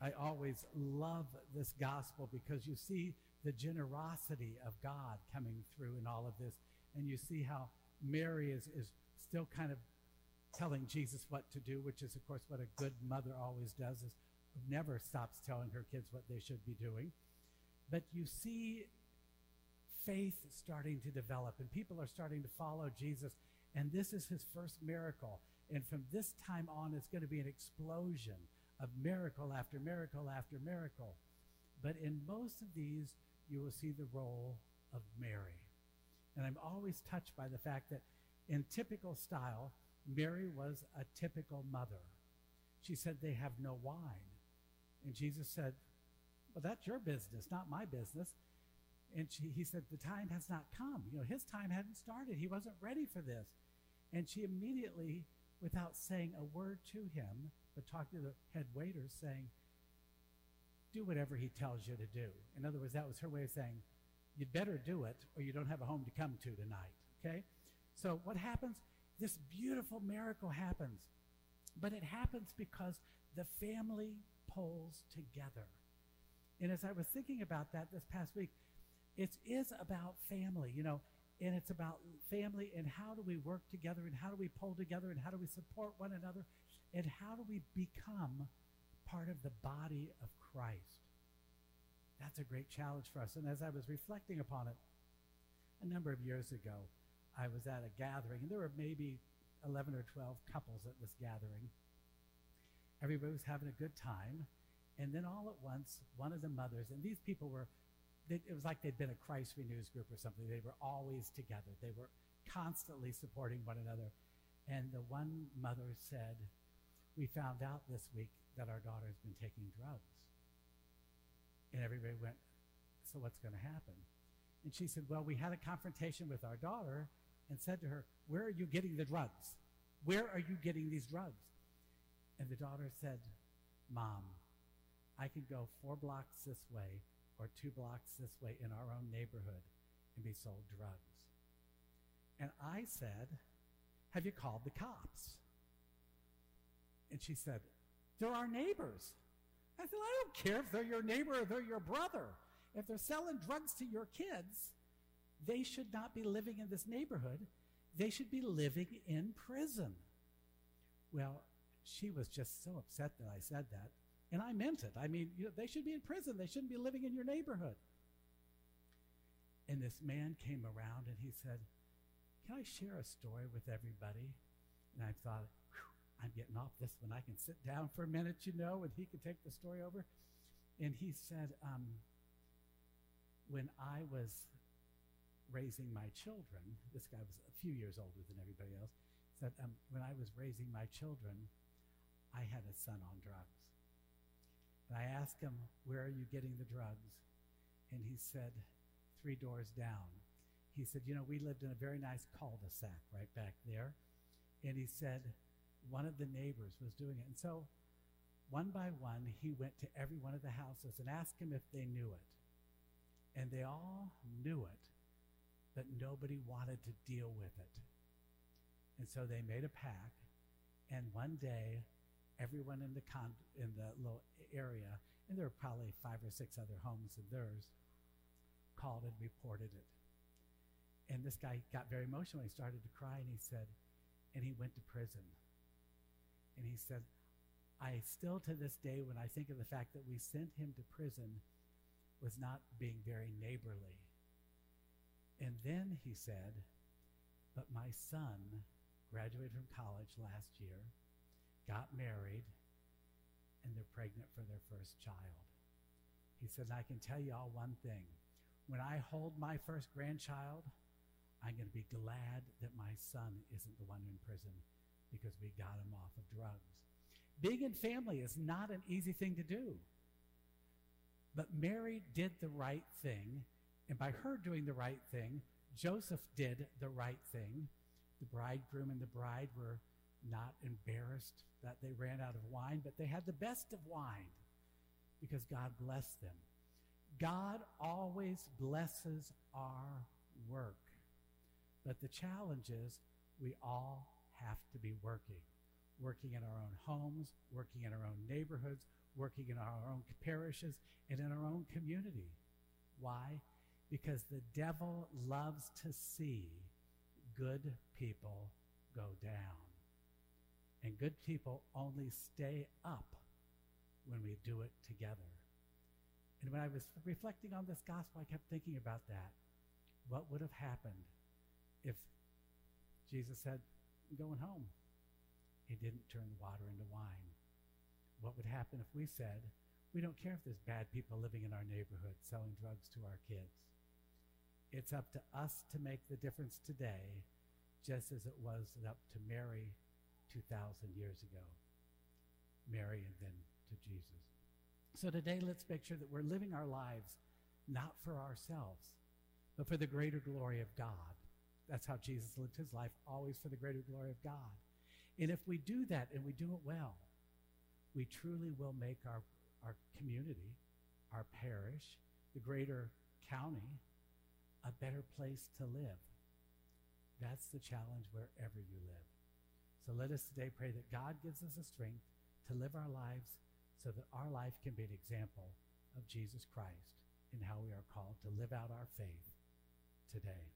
I always love this gospel because you see the generosity of God coming through in all of this. And you see how Mary is, is still kind of telling Jesus what to do, which is, of course, what a good mother always does, is never stops telling her kids what they should be doing. But you see faith starting to develop, and people are starting to follow Jesus. And this is his first miracle. And from this time on, it's going to be an explosion of miracle after miracle after miracle. But in most of these, you will see the role of Mary. And I'm always touched by the fact that in typical style, Mary was a typical mother. She said, They have no wine. And Jesus said, Well, that's your business, not my business. And she, he said, The time has not come. You know, his time hadn't started. He wasn't ready for this. And she immediately, without saying a word to him, but talked to the head waiter saying, Do whatever he tells you to do. In other words, that was her way of saying, You'd better do it, or you don't have a home to come to tonight. Okay? So what happens? This beautiful miracle happens. But it happens because the family pulls together. And as I was thinking about that this past week, it is about family, you know, and it's about family and how do we work together and how do we pull together and how do we support one another and how do we become part of the body of Christ. That's a great challenge for us. And as I was reflecting upon it a number of years ago, I was at a gathering, and there were maybe 11 or 12 couples at this gathering. Everybody was having a good time. And then all at once, one of the mothers, and these people were, it was like they'd been a Christ Renews group or something. They were always together, they were constantly supporting one another. And the one mother said, We found out this week that our daughter's been taking drugs. And everybody went, So what's going to happen? And she said, Well, we had a confrontation with our daughter and said to her, Where are you getting the drugs? Where are you getting these drugs? And the daughter said, Mom, I can go four blocks this way or two blocks this way in our own neighborhood and be sold drugs. And I said, Have you called the cops? And she said, They're our neighbors. I said, I don't care if they're your neighbor or they're your brother. If they're selling drugs to your kids, they should not be living in this neighborhood. They should be living in prison. Well, she was just so upset that I said that. And I meant it. I mean, you know, they should be in prison. They shouldn't be living in your neighborhood. And this man came around and he said, Can I share a story with everybody? And I thought, I'm getting off this one. I can sit down for a minute, you know, and he can take the story over. And he said, um, When I was raising my children, this guy was a few years older than everybody else, said, um, When I was raising my children, I had a son on drugs. And I asked him, Where are you getting the drugs? And he said, Three doors down. He said, You know, we lived in a very nice cul de sac right back there. And he said, One of the neighbors was doing it. And so, one by one, he went to every one of the houses and asked them if they knew it. And they all knew it, but nobody wanted to deal with it. And so they made a pact. And one day, everyone in the con- in the little area, and there were probably five or six other homes of theirs, called and reported it. And this guy got very emotional. He started to cry, and he said, and he went to prison. And he said, I still to this day, when I think of the fact that we sent him to prison, was not being very neighborly. And then he said, But my son graduated from college last year got married, and they're pregnant for their first child. He said, I can tell you all one thing. When I hold my first grandchild, I'm going to be glad that my son isn't the one in prison because we got him off of drugs. Being in family is not an easy thing to do. But Mary did the right thing, and by her doing the right thing, Joseph did the right thing. The bridegroom and the bride were not embarrassed that they ran out of wine, but they had the best of wine because God blessed them. God always blesses our work. But the challenge is we all have to be working. working in our own homes, working in our own neighborhoods, working in our own parishes, and in our own community. Why? Because the devil loves to see good people go down. And good people only stay up when we do it together. And when I was reflecting on this gospel, I kept thinking about that. What would have happened if Jesus said, I'm going home? He didn't turn the water into wine. What would happen if we said, we don't care if there's bad people living in our neighborhood selling drugs to our kids. It's up to us to make the difference today, just as it was up to Mary 2,000 years ago. Mary and then to Jesus. So today, let's make sure that we're living our lives not for ourselves, but for the greater glory of God. That's how Jesus lived his life, always for the greater glory of God. And if we do that and we do it well, we truly will make our, our community, our parish, the greater county, a better place to live. That's the challenge wherever you live. So let us today pray that God gives us the strength to live our lives so that our life can be an example of Jesus Christ in how we are called to live out our faith today.